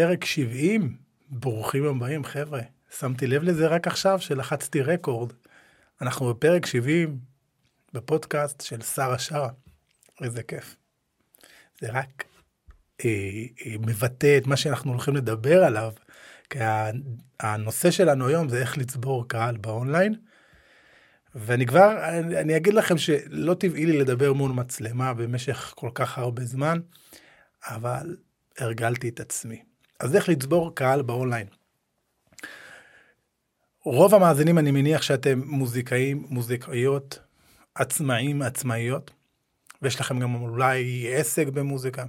בפרק 70. ברוכים הבאים, חבר'ה. שמתי לב לזה רק עכשיו שלחצתי רקורד. אנחנו בפרק 70 בפודקאסט של שרה שרה. איזה כיף. זה רק אה, אה, מבטא את מה שאנחנו הולכים לדבר עליו. כי הנושא שלנו היום זה איך לצבור קהל באונליין. ואני כבר, אני, אני אגיד לכם שלא טבעי לי לדבר מול מצלמה במשך כל כך הרבה זמן, אבל הרגלתי את עצמי. אז איך לצבור קהל באונליין? רוב המאזינים אני מניח שאתם מוזיקאים, מוזיקאיות, עצמאים, עצמאיות, ויש לכם גם אולי עסק במוזיקה.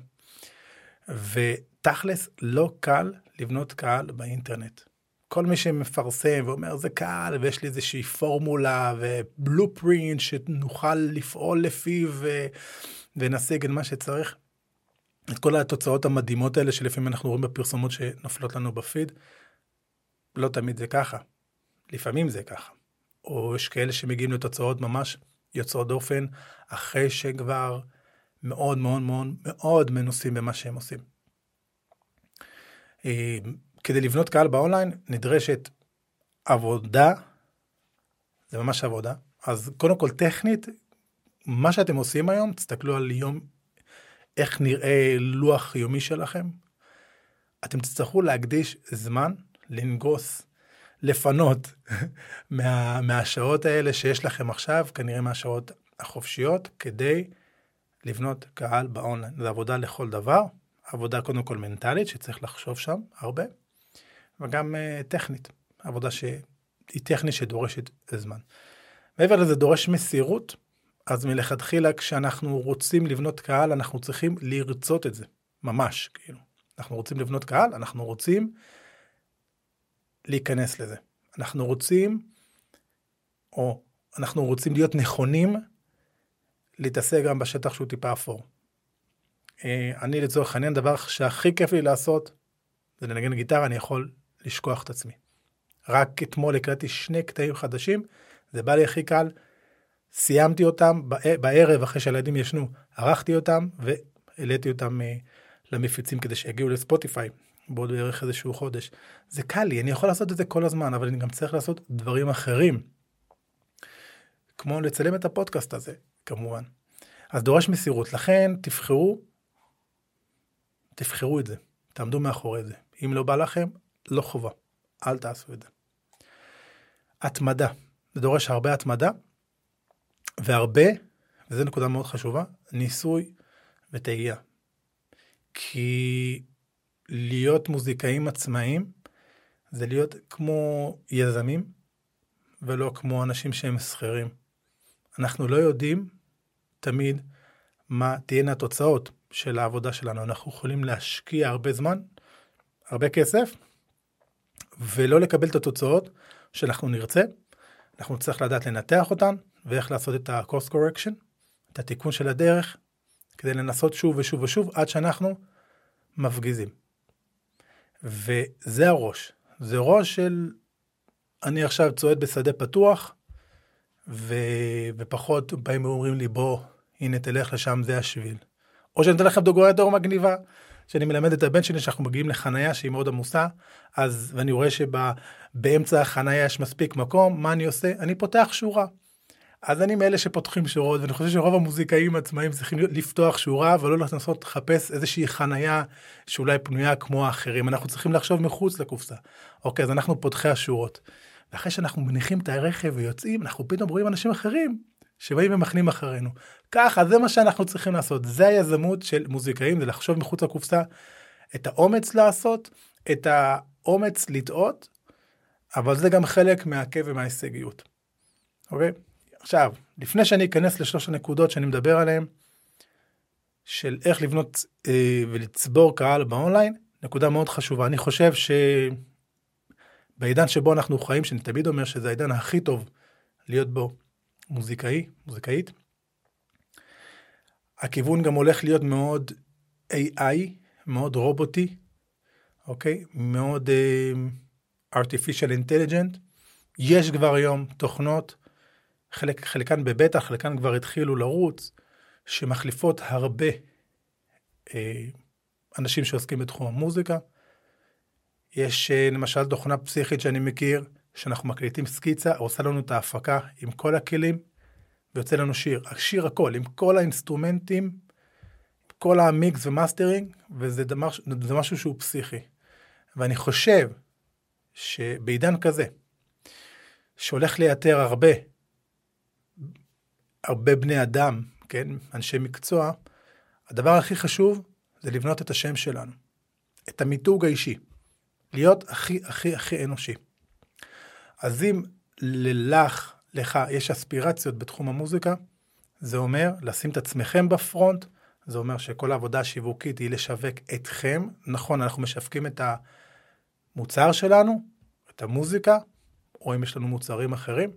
ותכלס לא קל לבנות קהל באינטרנט. כל מי שמפרסם ואומר זה קל ויש לי איזושהי פורמולה ובלופרינט שנוכל לפעול לפיו. ונשיג את מה שצריך. את כל התוצאות המדהימות האלה שלפעמים אנחנו רואים בפרסומות שנופלות לנו בפיד. לא תמיד זה ככה, לפעמים זה ככה. או יש כאלה שמגיעים לתוצאות ממש יוצאות דופן אחרי שכבר מאוד מאוד מאוד מאוד מנוסים במה שהם עושים. אה, כדי לבנות קהל באונליין נדרשת עבודה, זה ממש עבודה. אז קודם כל טכנית, מה שאתם עושים היום, תסתכלו על יום, איך נראה לוח יומי שלכם. אתם תצטרכו להקדיש זמן לנגוס, לפנות מה, מהשעות האלה שיש לכם עכשיו, כנראה מהשעות החופשיות, כדי לבנות קהל באונליין. זו עבודה לכל דבר, עבודה קודם כל מנטלית, שצריך לחשוב שם הרבה, וגם uh, טכנית, עבודה שהיא טכנית שדורשת זמן. מעבר לזה דורש מסירות, אז מלכתחילה כשאנחנו רוצים לבנות קהל, אנחנו צריכים לרצות את זה, ממש, כאילו. אנחנו רוצים לבנות קהל, אנחנו רוצים להיכנס לזה. אנחנו רוצים, או אנחנו רוצים להיות נכונים להתעסק גם בשטח שהוא טיפה אפור. אה, אני לצורך העניין, דבר שהכי כיף לי לעשות, זה לנגן גיטרה, אני יכול לשכוח את עצמי. רק אתמול הקראתי שני קטעים חדשים, זה בא לי הכי קל, סיימתי אותם בערב אחרי שהילדים ישנו, ערכתי אותם והעליתי אותם אה, למפיצים כדי שיגיעו לספוטיפיי בעוד בערך איזשהו חודש. זה קל לי, אני יכול לעשות את זה כל הזמן, אבל אני גם צריך לעשות דברים אחרים. כמו לצלם את הפודקאסט הזה, כמובן. אז דורש מסירות, לכן תבחרו, תבחרו את זה, תעמדו מאחורי זה. אם לא בא לכם, לא חובה, אל תעשו את זה. התמדה, זה דורש הרבה התמדה, והרבה, וזו נקודה מאוד חשובה, ניסוי וטעייה. כי להיות מוזיקאים עצמאיים זה להיות כמו יזמים ולא כמו אנשים שהם שכירים. אנחנו לא יודעים תמיד מה תהיינה התוצאות של העבודה שלנו. אנחנו יכולים להשקיע הרבה זמן, הרבה כסף, ולא לקבל את התוצאות שאנחנו נרצה. אנחנו נצטרך לדעת לנתח אותן ואיך לעשות את ה-cost correction, את התיקון של הדרך, כדי לנסות שוב ושוב ושוב עד שאנחנו מפגיזים. וזה הראש. זה ראש של אני עכשיו צועד בשדה פתוח, ו... ופחות באים ואומרים לי בוא, הנה תלך לשם, זה השביל. או שאני אתן לכם דוגמא יותר מגניבה, שאני מלמד את הבן שלי שאנחנו מגיעים לחנייה שהיא מאוד עמוסה, אז ואני רואה שבאמצע החנייה יש מספיק מקום, מה אני עושה? אני פותח שורה. אז אני מאלה שפותחים שורות, ואני חושב שרוב המוזיקאים עצמאים צריכים לפתוח שורה, ולא לנסות לחפש איזושהי חנייה שאולי פנויה כמו האחרים. אנחנו צריכים לחשוב מחוץ לקופסה. אוקיי, אז אנחנו פותחי השורות. ואחרי שאנחנו מניחים את הרכב ויוצאים, אנחנו פתאום רואים אנשים אחרים שבאים ומחנים אחרינו. ככה, זה מה שאנחנו צריכים לעשות. זה היזמות של מוזיקאים, זה לחשוב מחוץ לקופסה, את האומץ לעשות, את האומץ לטעות, אבל זה גם חלק מהכאב ומההישגיות. אוקיי? עכשיו, לפני שאני אכנס לשלוש הנקודות שאני מדבר עליהן, של איך לבנות אה, ולצבור קהל באונליין, נקודה מאוד חשובה. אני חושב שבעידן שבו אנחנו חיים, שאני תמיד אומר שזה העידן הכי טוב להיות בו מוזיקאי, מוזיקאית, הכיוון גם הולך להיות מאוד AI, מאוד רובוטי, אוקיי? מאוד uh, artificial intelligent. יש כבר היום תוכנות חלק, חלקן בבטח, חלקן כבר התחילו לרוץ, שמחליפות הרבה אה, אנשים שעוסקים בתחום המוזיקה. יש אה, למשל תוכנה פסיכית שאני מכיר, שאנחנו מקליטים סקיצה, עושה לנו את ההפקה עם כל הכלים, ויוצא לנו שיר. השיר הכל, עם כל האינסטרומנטים, כל ה mix ו mastering, וזה דבר, זה משהו שהוא פסיכי. ואני חושב שבעידן כזה, שהולך לייתר הרבה, הרבה בני אדם, כן, אנשי מקצוע, הדבר הכי חשוב זה לבנות את השם שלנו, את המיתוג האישי, להיות הכי הכי הכי אנושי. אז אם ללך, לך, יש אספירציות בתחום המוזיקה, זה אומר לשים את עצמכם בפרונט, זה אומר שכל העבודה השיווקית היא לשווק אתכם. נכון, אנחנו משווקים את המוצר שלנו, את המוזיקה, או אם יש לנו מוצרים אחרים,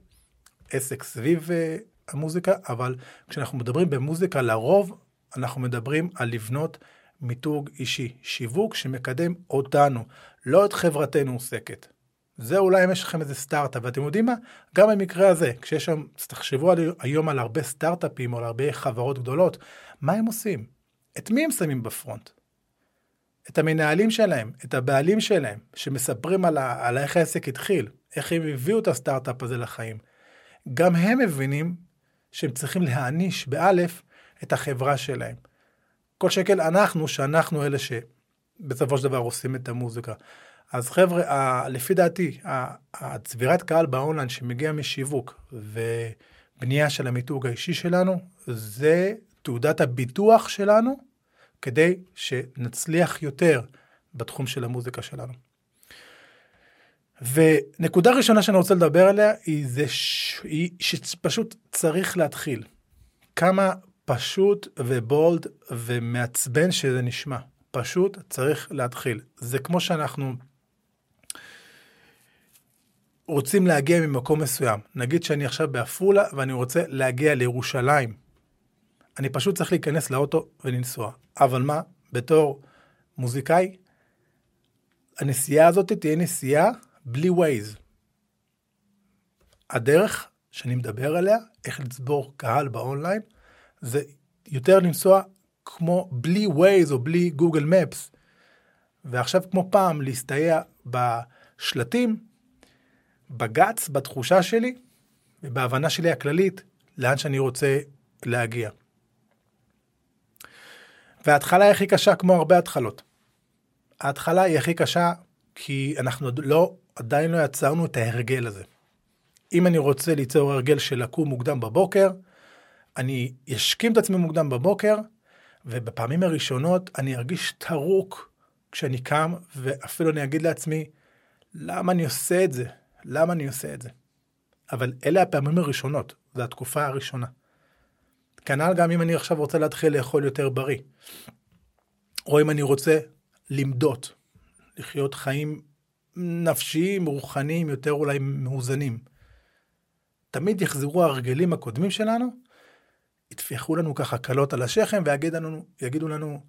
עסק סביב uh, המוזיקה, אבל כשאנחנו מדברים במוזיקה, לרוב אנחנו מדברים על לבנות מיתוג אישי, שיווק שמקדם אותנו, לא את חברתנו עוסקת. זה אולי אם יש לכם איזה סטארט-אפ, ואתם יודעים מה? גם במקרה הזה, כשיש שם, תחשבו היום על הרבה סטארט-אפים או על הרבה חברות גדולות, מה הם עושים? את מי הם שמים בפרונט? את המנהלים שלהם, את הבעלים שלהם, שמספרים על, ה, על איך העסק התחיל, איך הם הביאו את הסטארט-אפ הזה לחיים. גם הם מבינים שהם צריכים להעניש, באלף, את החברה שלהם. כל שקל אנחנו, שאנחנו אלה שבסופו של דבר עושים את המוזיקה. אז חבר'ה, לפי דעתי, הצבירת קהל באונליין שמגיע משיווק ובנייה של המיתוג האישי שלנו, זה תעודת הביטוח שלנו כדי שנצליח יותר בתחום של המוזיקה שלנו. ונקודה ראשונה שאני רוצה לדבר עליה היא, זה ש... היא שפשוט צריך להתחיל. כמה פשוט ובולד ומעצבן שזה נשמע. פשוט צריך להתחיל. זה כמו שאנחנו רוצים להגיע ממקום מסוים. נגיד שאני עכשיו בעפולה ואני רוצה להגיע לירושלים. אני פשוט צריך להיכנס לאוטו ולנסוע. אבל מה, בתור מוזיקאי, הנסיעה הזאת תהיה נסיעה בלי ווייז. הדרך שאני מדבר עליה, איך לצבור קהל באונליין, זה יותר לנסוע כמו בלי ווייז או בלי Google Maps. ועכשיו כמו פעם להסתייע בשלטים, ב guts, בתחושה שלי ובהבנה שלי הכללית לאן שאני רוצה להגיע. וההתחלה היא הכי קשה כמו הרבה התחלות. ההתחלה היא הכי קשה כי אנחנו לא, עדיין לא יצרנו את ההרגל הזה. אם אני רוצה ליצור הרגל של לקום מוקדם בבוקר, אני אשכים את עצמי מוקדם בבוקר, ובפעמים הראשונות אני ארגיש טרוק כשאני קם, ואפילו אני אגיד לעצמי, למה אני עושה את זה? למה אני עושה את זה? אבל אלה הפעמים הראשונות, זו התקופה הראשונה. כנ"ל גם אם אני עכשיו רוצה להתחיל לאכול יותר בריא, או אם אני רוצה למדות, לחיות חיים נפשיים, רוחניים, יותר אולי מאוזנים. תמיד יחזרו ההרגלים הקודמים שלנו, יטפחו לנו ככה קלות על השכם ויגידו לנו, לנו,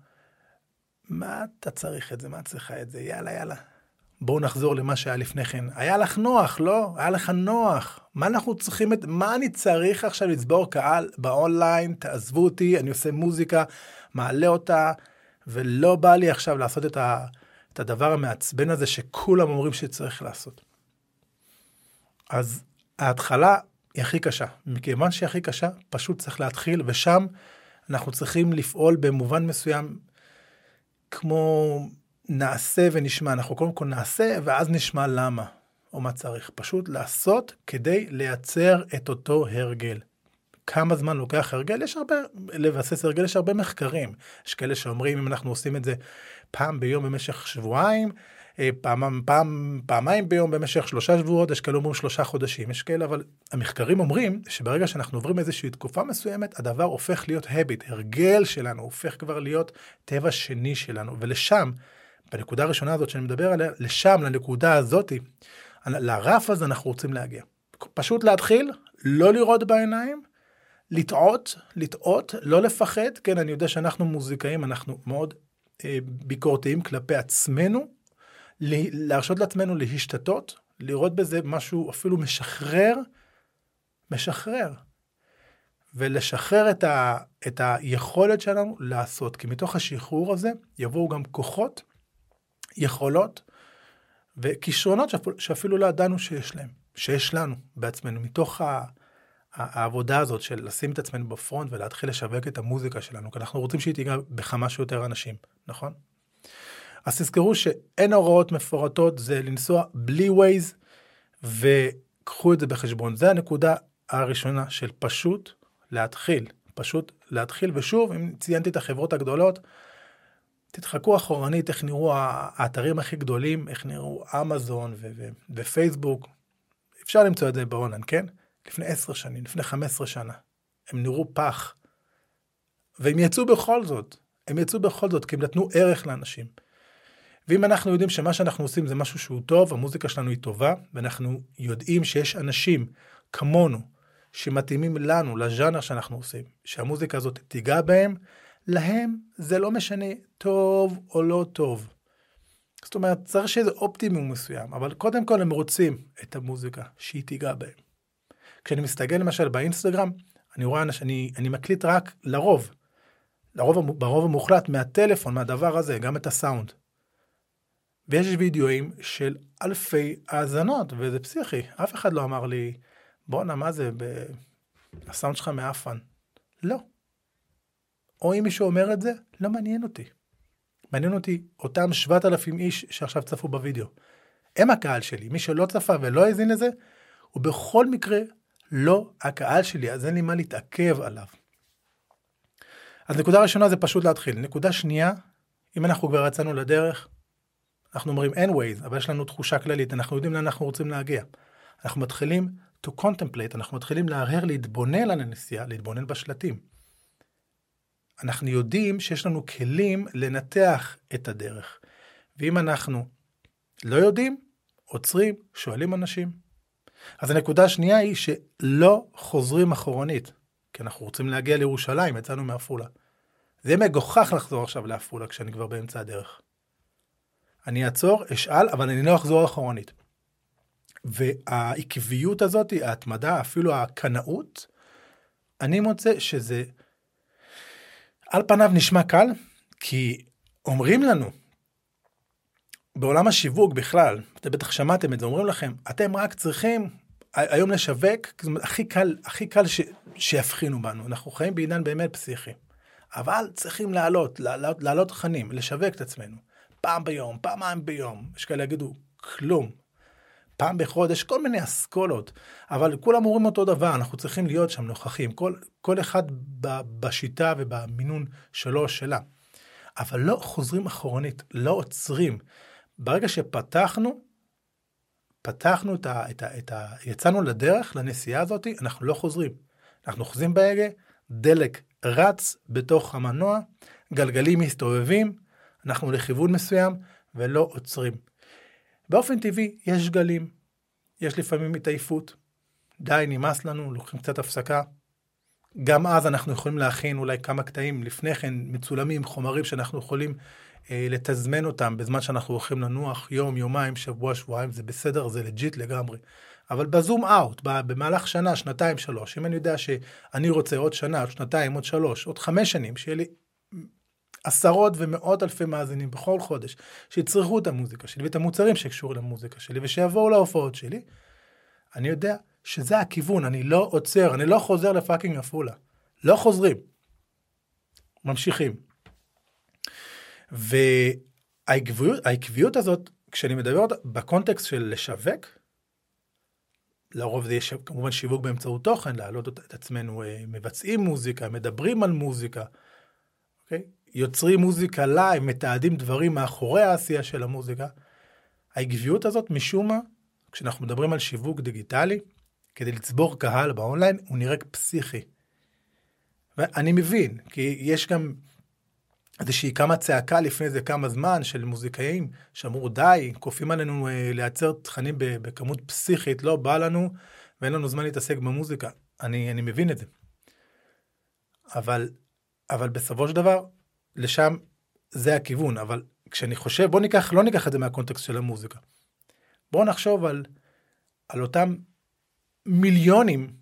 מה אתה צריך את זה? מה צריכה את זה? יאללה, יאללה. בואו נחזור למה שהיה לפני כן. היה לך נוח, לא? היה לך נוח. מה אנחנו צריכים את... מה אני צריך עכשיו לצבור קהל באונליין? תעזבו אותי, אני עושה מוזיקה, מעלה אותה, ולא בא לי עכשיו לעשות את, ה... את הדבר המעצבן הזה שכולם אומרים שצריך לעשות. אז ההתחלה היא הכי קשה. מכיוון שהיא הכי קשה, פשוט צריך להתחיל, ושם אנחנו צריכים לפעול במובן מסוים כמו נעשה ונשמע. אנחנו קודם כל נעשה, ואז נשמע למה, או מה צריך. פשוט לעשות כדי לייצר את אותו הרגל. כמה זמן לוקח הרגל? יש הרבה, לבסס הרגל יש הרבה מחקרים. יש כאלה שאומרים אם אנחנו עושים את זה פעם ביום במשך שבועיים, אה, פעם, פעם, פעמיים ביום במשך שלושה שבועות, יש כאלה אומרים שלושה חודשים, יש כאלה, אבל המחקרים אומרים שברגע שאנחנו עוברים איזושהי תקופה מסוימת, הדבר הופך להיות הביט, הרגל שלנו, הופך כבר להיות טבע שני שלנו, ולשם, בנקודה הראשונה הזאת שאני מדבר עליה, לשם, לנקודה הזאת, לרף הזה אנחנו רוצים להגיע. פשוט להתחיל, לא לראות בעיניים, לטעות, לטעות, לא לפחד, כן, אני יודע שאנחנו מוזיקאים, אנחנו מאוד ביקורתיים כלפי עצמנו, להרשות לעצמנו להשתתות, לראות בזה משהו אפילו משחרר, משחרר. ולשחרר את, ה, את היכולת שלנו לעשות, כי מתוך השחרור הזה יבואו גם כוחות, יכולות וכישרונות שאפילו לא ידענו שיש להם, שיש לנו בעצמנו, מתוך ה, העבודה הזאת של לשים את עצמנו בפרונט ולהתחיל לשווק את המוזיקה שלנו, כי אנחנו רוצים שהיא תיגע בכמה שיותר אנשים, נכון? אז תזכרו שאין הוראות מפורטות, זה לנסוע בלי ווייז, וקחו את זה בחשבון. זה הנקודה הראשונה של פשוט להתחיל, פשוט להתחיל, ושוב, אם ציינתי את החברות הגדולות, תתחכו אחורנית איך נראו האתרים הכי גדולים, איך נראו אמזון ופייסבוק. אפשר למצוא את זה באונליין, כן? לפני עשר שנים, לפני חמש עשרה שנה. הם נראו פח. והם יצאו בכל זאת. הם יצאו בכל זאת, כי הם נתנו ערך לאנשים. ואם אנחנו יודעים שמה שאנחנו עושים זה משהו שהוא טוב, המוזיקה שלנו היא טובה, ואנחנו יודעים שיש אנשים כמונו, שמתאימים לנו, לז'אנר שאנחנו עושים, שהמוזיקה הזאת תיגע בהם, להם זה לא משנה טוב או לא טוב. זאת אומרת, צריך שיהיה אופטימום מסוים, אבל קודם כל הם רוצים את המוזיקה, שהיא תיגע בהם. כשאני מסתכל למשל באינסטגרם, אני רואה, אני, אני מקליט רק לרוב, לרוב, ברוב המוחלט מהטלפון, מהדבר הזה, גם את הסאונד. ויש וידאוים של אלפי האזנות, וזה פסיכי. אף אחד לא אמר לי, בואנה, מה זה, ב... הסאונד שלך מאפן. לא. או אם מישהו אומר את זה, לא מעניין אותי. מעניין אותי אותם 7,000 איש שעכשיו צפו בווידאו. הם הקהל שלי. מי שלא צפה ולא האזין לזה, הוא בכל מקרה לא הקהל שלי, אז אין לי מה להתעכב עליו. אז נקודה ראשונה זה פשוט להתחיל. נקודה שנייה, אם אנחנו כבר יצאנו לדרך, אנחנו אומרים אין ווייז, אבל יש לנו תחושה כללית, אנחנו יודעים לאן אנחנו רוצים להגיע. אנחנו מתחילים to contemplate, אנחנו מתחילים להרהר, להתבונן על הנסיעה, להתבונן בשלטים. אנחנו יודעים שיש לנו כלים לנתח את הדרך. ואם אנחנו לא יודעים, עוצרים, שואלים אנשים. אז הנקודה השנייה היא שלא חוזרים אחורנית, כי אנחנו רוצים להגיע לירושלים, יצאנו מעפולה. זה יהיה מגוחך לחזור עכשיו לעפולה כשאני כבר באמצע הדרך. אני אעצור, אשאל, אבל אני לא אחזור אחורנית. והעקביות הזאת, ההתמדה, אפילו הקנאות, אני מוצא שזה על פניו נשמע קל, כי אומרים לנו, בעולם השיווק בכלל, אתם בטח שמעתם את זה, אומרים לכם, אתם רק צריכים היום לשווק, זאת אומרת, הכי קל, הכי קל ש, שיבחינו בנו, אנחנו חיים בעידן באמת פסיכי. אבל צריכים לעלות, לעלות, לעלות תכנים, לשווק את עצמנו. פעם ביום, פעמיים ביום, יש כאלה יגידו, כלום. פעם בחודש, כל מיני אסכולות, אבל כולם אומרים אותו דבר, אנחנו צריכים להיות שם נוכחים, כל, כל אחד ב, בשיטה ובמינון שלו או שלה. אבל לא חוזרים אחורנית, לא עוצרים. ברגע שפתחנו, פתחנו את ה... את ה, את ה יצאנו לדרך, לנסיעה הזאת, אנחנו לא חוזרים. אנחנו אוחזים בהגה, דלק רץ בתוך המנוע, גלגלים מסתובבים, אנחנו לכיוון מסוים ולא עוצרים. באופן טבעי יש גלים, יש לפעמים התעייפות, די, נמאס לנו, לוקחים קצת הפסקה. גם אז אנחנו יכולים להכין אולי כמה קטעים לפני כן, מצולמים, חומרים שאנחנו יכולים אה, לתזמן אותם בזמן שאנחנו הולכים לנוח, יום, יומיים, שבוע, שבועיים, זה בסדר, זה legit לגמרי. אבל ב zoom out, במהלך שנה, שנתיים, שלוש, אם אני יודע שאני רוצה עוד שנה, עוד שנתיים, עוד שלוש, עוד חמש שנים, שיהיה לי עשרות ומאות אלפי מאזינים בכל חודש, שיצרכו את המוזיקה שלי ואת המוצרים שקשורים למוזיקה שלי ושיבואו להופעות שלי, אני יודע שזה הכיוון, אני לא עוצר, אני לא חוזר לפאקינג עפולה. לא חוזרים. ממשיכים. והעקביות הזאת, כשאני מדבר בקונטקסט של לשווק, לרוב זה יש כמובן שיווק באמצעות תוכן, להעלות את עצמנו, אה, מבצעים מוזיקה, מדברים על מוזיקה, אוקיי? יוצרים מוזיקה לייב, מתעדים דברים מאחורי העשייה של המוזיקה. העקביות הזאת, משום מה, כשאנחנו מדברים על שיווק דיגיטלי, כדי לצבור קהל באונליין, הוא נראה פסיכי. ואני מבין, כי יש גם איזושהי כמה צעקה לפני איזה כמה זמן של מוזיקאים שאמרו די, כופים עלינו אה, לייצר תכנים בכמות פסיכית, לא בא לנו ואין לנו זמן להתעסק במוזיקה. אני, אני מבין את זה. אבל, אבל בסופו של דבר, לשם זה הכיוון, אבל כשאני חושב, בוא ניקח, לא ניקח את זה מהקונטקסט של המוזיקה. בואו נחשוב על, על אותם מיליונים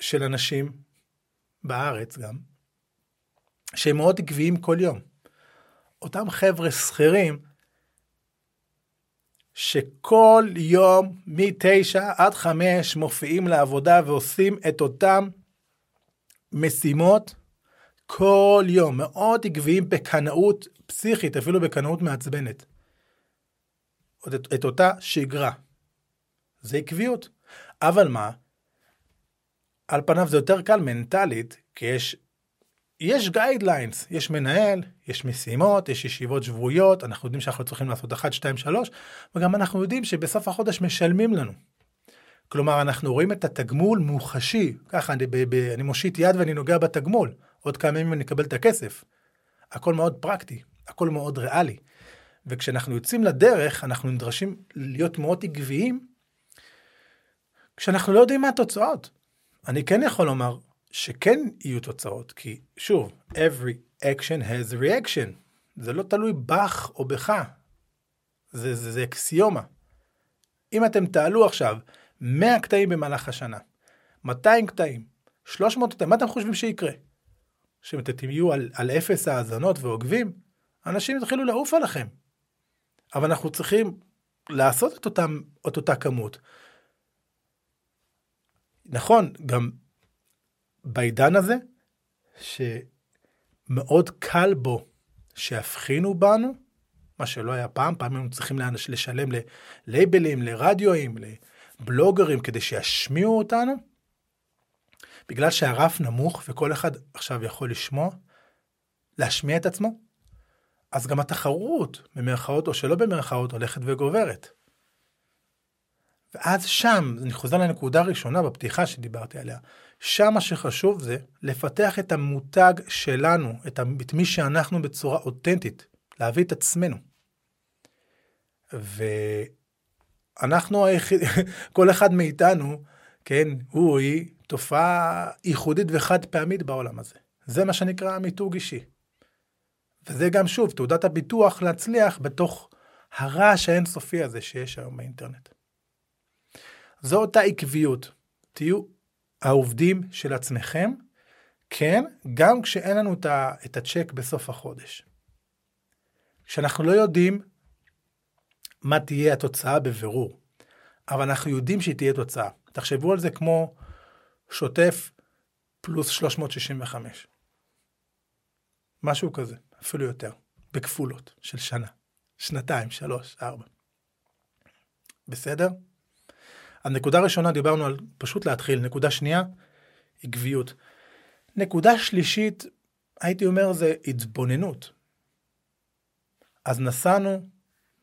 של אנשים בארץ גם, שהם מאוד עקביים כל יום. אותם חבר'ה שכירים, שכל יום מ-9 עד 5 מופיעים לעבודה ועושים את אותם משימות כל יום, מאוד עקביים בקנאות פסיכית, אפילו בקנאות מעצבנת. את, את אותה שגרה. זה עקביות. אבל מה? על פניו זה יותר קל מנטלית, כי יש, יש guidelines, יש מנהל, יש משימות, יש ישיבות שבועיות, אנחנו יודעים שאנחנו צריכים לעשות 1, 2, 3, וגם אנחנו יודעים שבסוף החודש משלמים לנו. כלומר, אנחנו רואים את התגמול מוחשי, ככה אני, ב, ב, אני מושיט יד ואני נוגע בתגמול, עוד כמה ימים אני אקבל את הכסף. הכל מאוד פרקטי, הכל מאוד ריאלי. וכשאנחנו יוצאים לדרך, אנחנו נדרשים להיות מאוד עקביים, כשאנחנו לא יודעים מה התוצאות. אני כן יכול לומר שכן יהיו תוצאות, כי שוב, every action has a reaction. זה לא תלוי בך או בך. זה, זה, זה אקסיומה. אם אתם תעלו עכשיו 100 קטעים במהלך השנה, 200 קטעים, 300 קטעים, מה אתם חושבים שיקרה? שאם אתם תהיו על, על אפס האזנות ועוקבים, אנשים יתחילו לעוף עליכם. אבל אנחנו צריכים לעשות את, אותם, את אותה כמות. נכון, גם בעידן הזה, שמאוד קל בו שיבחינו בנו, מה שלא היה פעם, פעם היינו צריכים לשלם ללייבלים, לרדיואים, לבלוגרים, כדי שישמיעו אותנו. בגלל שהרף נמוך וכל אחד עכשיו יכול לשמוע, להשמיע את עצמו, אז גם התחרות, במרכאות או שלא במרכאות, הולכת וגוברת. ואז שם, אני חוזר לנקודה הראשונה בפתיחה שדיברתי עליה, שם מה שחשוב זה לפתח את המותג שלנו, את, מי שאנחנו בצורה אותנטית, להביא את עצמנו. ואנחנו היחיד, כל אחד מאיתנו, כן, הוא, היא, תופעה ייחודית וחד פעמית בעולם הזה. זה מה שנקרא מיתוג אישי. וזה גם שוב תעודת הביטוח להצליח בתוך הרעש האינסופי הזה שיש היום באינטרנט. זו אותה עקביות. תהיו העובדים של עצמכם, כן, גם כשאין לנו את הצ'ק בסוף החודש. כשאנחנו לא יודעים מה תהיה התוצאה בבירור, אבל אנחנו יודעים שהיא תהיה תוצאה. תחשבו על זה כמו שוטף פלוס 365. משהו כזה, אפילו יותר, בכפולות של שנה, שנתיים, שלוש, ארבע. בסדר? אז נקודה ראשונה דיברנו על פשוט להתחיל, נקודה שנייה, עקביות. נקודה שלישית, הייתי אומר זה התבוננות. אז נסענו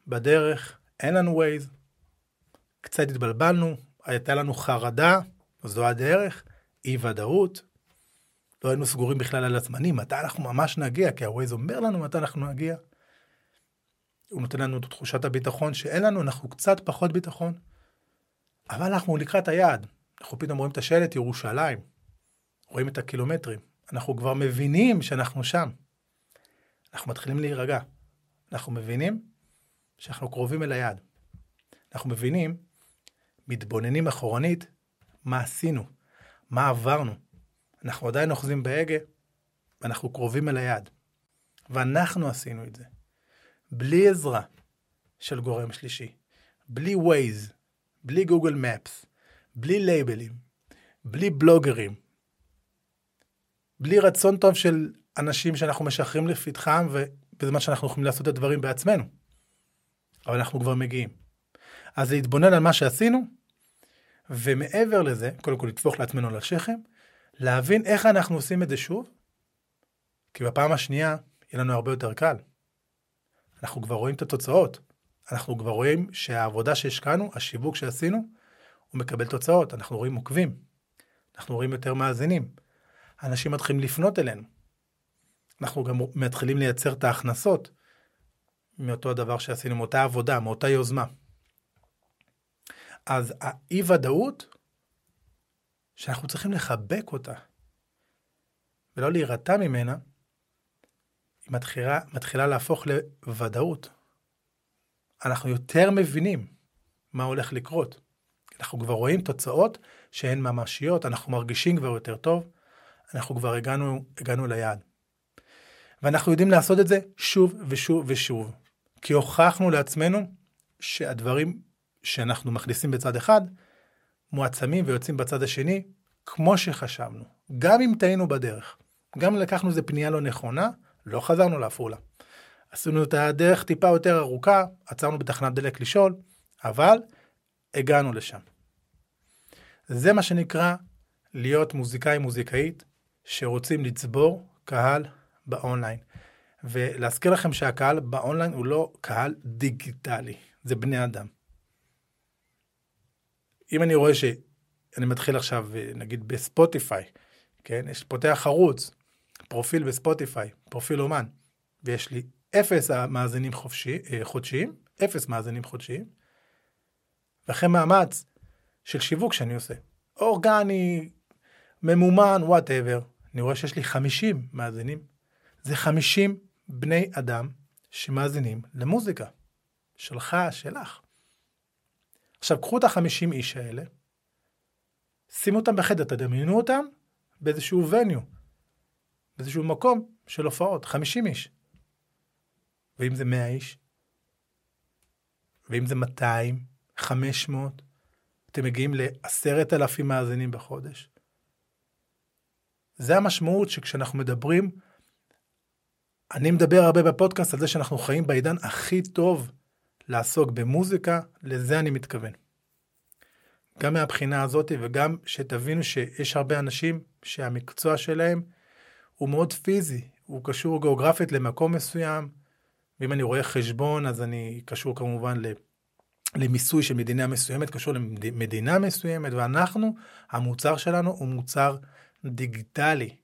בדרך, אין לנו ווייז, קצת התבלבלנו, הייתה לנו חרדה, זו הדרך, אי ודאות, לא היינו סגורים בכלל על הזמנים, מתי אנחנו ממש נגיע, כי הווייז אומר לנו מתי אנחנו נגיע. הוא נותן לנו את תחושת הביטחון שאין לנו, אנחנו קצת פחות ביטחון. אבל אנחנו לקראת היעד. אנחנו פתאום רואים את השלט ירושלים, רואים את הקילומטרים. אנחנו כבר מבינים שאנחנו שם. אנחנו מתחילים להירגע. אנחנו מבינים שאנחנו קרובים אל היעד. אנחנו מבינים, מתבוננים אחורנית, מה עשינו, מה עברנו. אנחנו עדיין אוחזים בהגה, ואנחנו קרובים אל היעד. ואנחנו עשינו את זה. בלי עזרה של גורם שלישי, בלי ווייז, בלי גוגל מפס, בלי לייבלים, בלי בלוגרים, בלי רצון טוב של אנשים שאנחנו משחררים לפתחם ובזמן שאנחנו יכולים לעשות את הדברים בעצמנו. אבל אנחנו כבר מגיעים. אז להתבונן על מה שעשינו, ומעבר לזה, קודם כל לטפוח לעצמנו על השכם, להבין איך אנחנו עושים את זה שוב, כי בפעם השנייה יהיה לנו הרבה יותר קל. אנחנו כבר רואים את התוצאות. אנחנו כבר רואים שהעבודה שהשקענו, השיווק שעשינו, הוא מקבל תוצאות. אנחנו רואים עוקבים. אנחנו רואים יותר מאזינים. אנשים מתחילים לפנות אלינו. אנחנו גם מתחילים לייצר את ההכנסות מאותו הדבר שעשינו, מאותה עבודה, מאותה יוזמה. אז האי ודאות, שאנחנו צריכים לחבק אותה, ולא להירתע ממנה, היא מתחילה, מתחילה להפוך לוודאות. אנחנו יותר מבינים מה הולך לקרות. אנחנו כבר רואים תוצאות שהן ממשיות, אנחנו מרגישים כבר יותר טוב, אנחנו כבר הגענו, הגענו ליעד. ואנחנו יודעים לעשות את זה שוב ושוב ושוב, כי הוכחנו לעצמנו שהדברים שאנחנו מכניסים בצד אחד, מועצמים ויוצאים בצד השני, כמו שחשבנו. גם אם טעינו בדרך, גם לקחנו איזה פנייה לא נכונה, לא חזרנו לעפולה. עשינו את הדרך טיפה יותר ארוכה, עצרנו בתחנת דלק לשאול, אבל הגענו לשם. זה מה שנקרא להיות מוזיקאי מוזיקאית שרוצים לצבור קהל באונליין. ולהזכיר לכם שהקהל באונליין הוא לא קהל דיגיטלי, זה בני אדם. אם אני רואה שאני מתחיל עכשיו, נגיד בספוטיפיי, כן, יש פותח ערוץ, פרופיל בספוטיפיי, פרופיל אומן, ויש לי אפס מאזינים חופשי, אה, חודשיים, אפס מאזינים חודשיים, ואחרי מאמץ של שיווק שאני עושה, אורגני, ממומן, וואטאבר, אני רואה שיש לי 50 מאזינים. זה 50 בני אדם שמאזינים למוזיקה. שלך, שלך. עכשיו, קחו את החמישים איש האלה, שימו אותם בחדר, תדמיינו אותם באיזשהו וניו, באיזשהו מקום של הופעות, חמישים איש. ואם זה מאה איש? ואם זה מאתיים? חמש מאות? אתם מגיעים לעשרת אלפים מאזינים בחודש. זה המשמעות שכשאנחנו מדברים, אני מדבר הרבה בפודקאסט על זה שאנחנו חיים בעידן הכי טוב לעסוק במוזיקה, לזה אני מתכוון. גם מהבחינה הזאת וגם שתבינו שיש הרבה אנשים שהמקצוע שלהם הוא מאוד פיזי, הוא קשור גיאוגרפית למקום מסוים, ואם אני רואה חשבון אז אני קשור כמובן למיסוי של מדינה מסוימת, קשור למדינה מסוימת, ואנחנו, המוצר שלנו הוא מוצר דיגיטלי.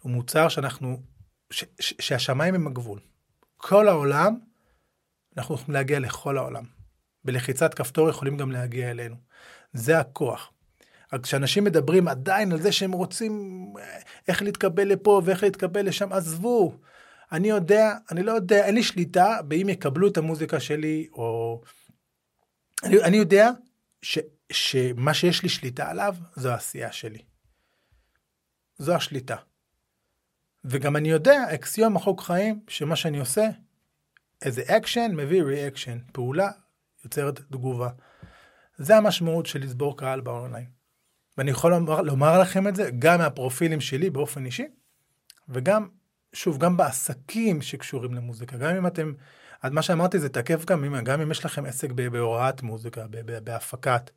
הוא מוצר שאנחנו, ש, ש, שהשמיים הם הגבול. כל העולם, אנחנו יכולים להגיע לכל העולם. בלחיצת כפתור יכולים גם להגיע אלינו. זה הכוח. רק כשאנשים מדברים עדיין על זה שהם רוצים אה, איך להתקבל לפה ואיך להתקבל לשם, עזבו. אני יודע, אני לא יודע, אין לי שליטה באם יקבלו את המוזיקה שלי, או... אני, אני יודע ש, שמה שיש לי שליטה עליו, זו העשייה שלי. זו השליטה. וגם אני יודע, אקסיומה, חוק חיים, שמה שאני עושה, איזה אקשן מביא reaction, פעולה יוצרת תגובה. זה המשמעות של לסבור קהל באונליין. ואני יכול לומר, לומר לכם את זה גם מהפרופילים שלי באופן אישי, וגם, שוב, גם בעסקים שקשורים למוזיקה. גם אם אתם, מה שאמרתי זה תקף גם, גם אם יש לכם עסק בהוראת מוזיקה, בהפקת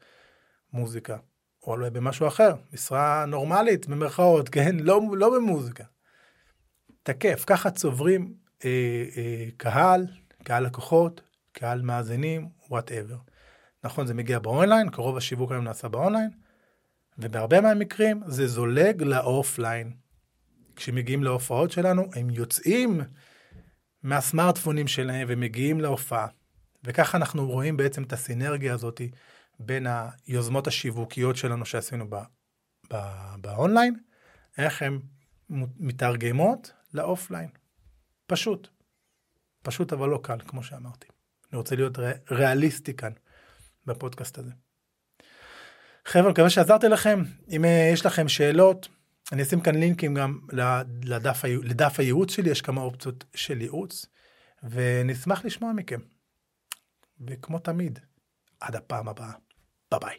מוזיקה. או במשהו אחר, משרה נורמלית, במרכאות, כן? לא, לא במוזיקה. תקף, ככה צוברים אה, אה, קהל, קהל לקוחות, קהל מאזינים, whatever. נכון, זה מגיע באונליין, קרוב השיווק היום נעשה באונליין, ובהרבה מהמקרים זה זולג ל offline. כשמגיעים להופעות שלנו, הם יוצאים מהסמארטפונים שלהם ומגיעים להופעה. וככה אנחנו רואים בעצם את הסינרגיה הזאתי בין היוזמות השיווקיות שלנו שעשינו ב, ב, באונליין, איך הן מתרגמות לאופליין. פשוט. פשוט אבל לא קל, כמו שאמרתי. אני רוצה להיות ריאליסטי כאן בפודקאסט הזה. חבר'ה, מקווה שעזרתי לכם. אם אה, יש לכם שאלות, אני אשים כאן לינקים גם לדף, לדף הייעוץ שלי, יש כמה אופציות של ייעוץ, ונשמח לשמוע מכם. וכמו תמיד, עד הפעם הבאה. Bye bye.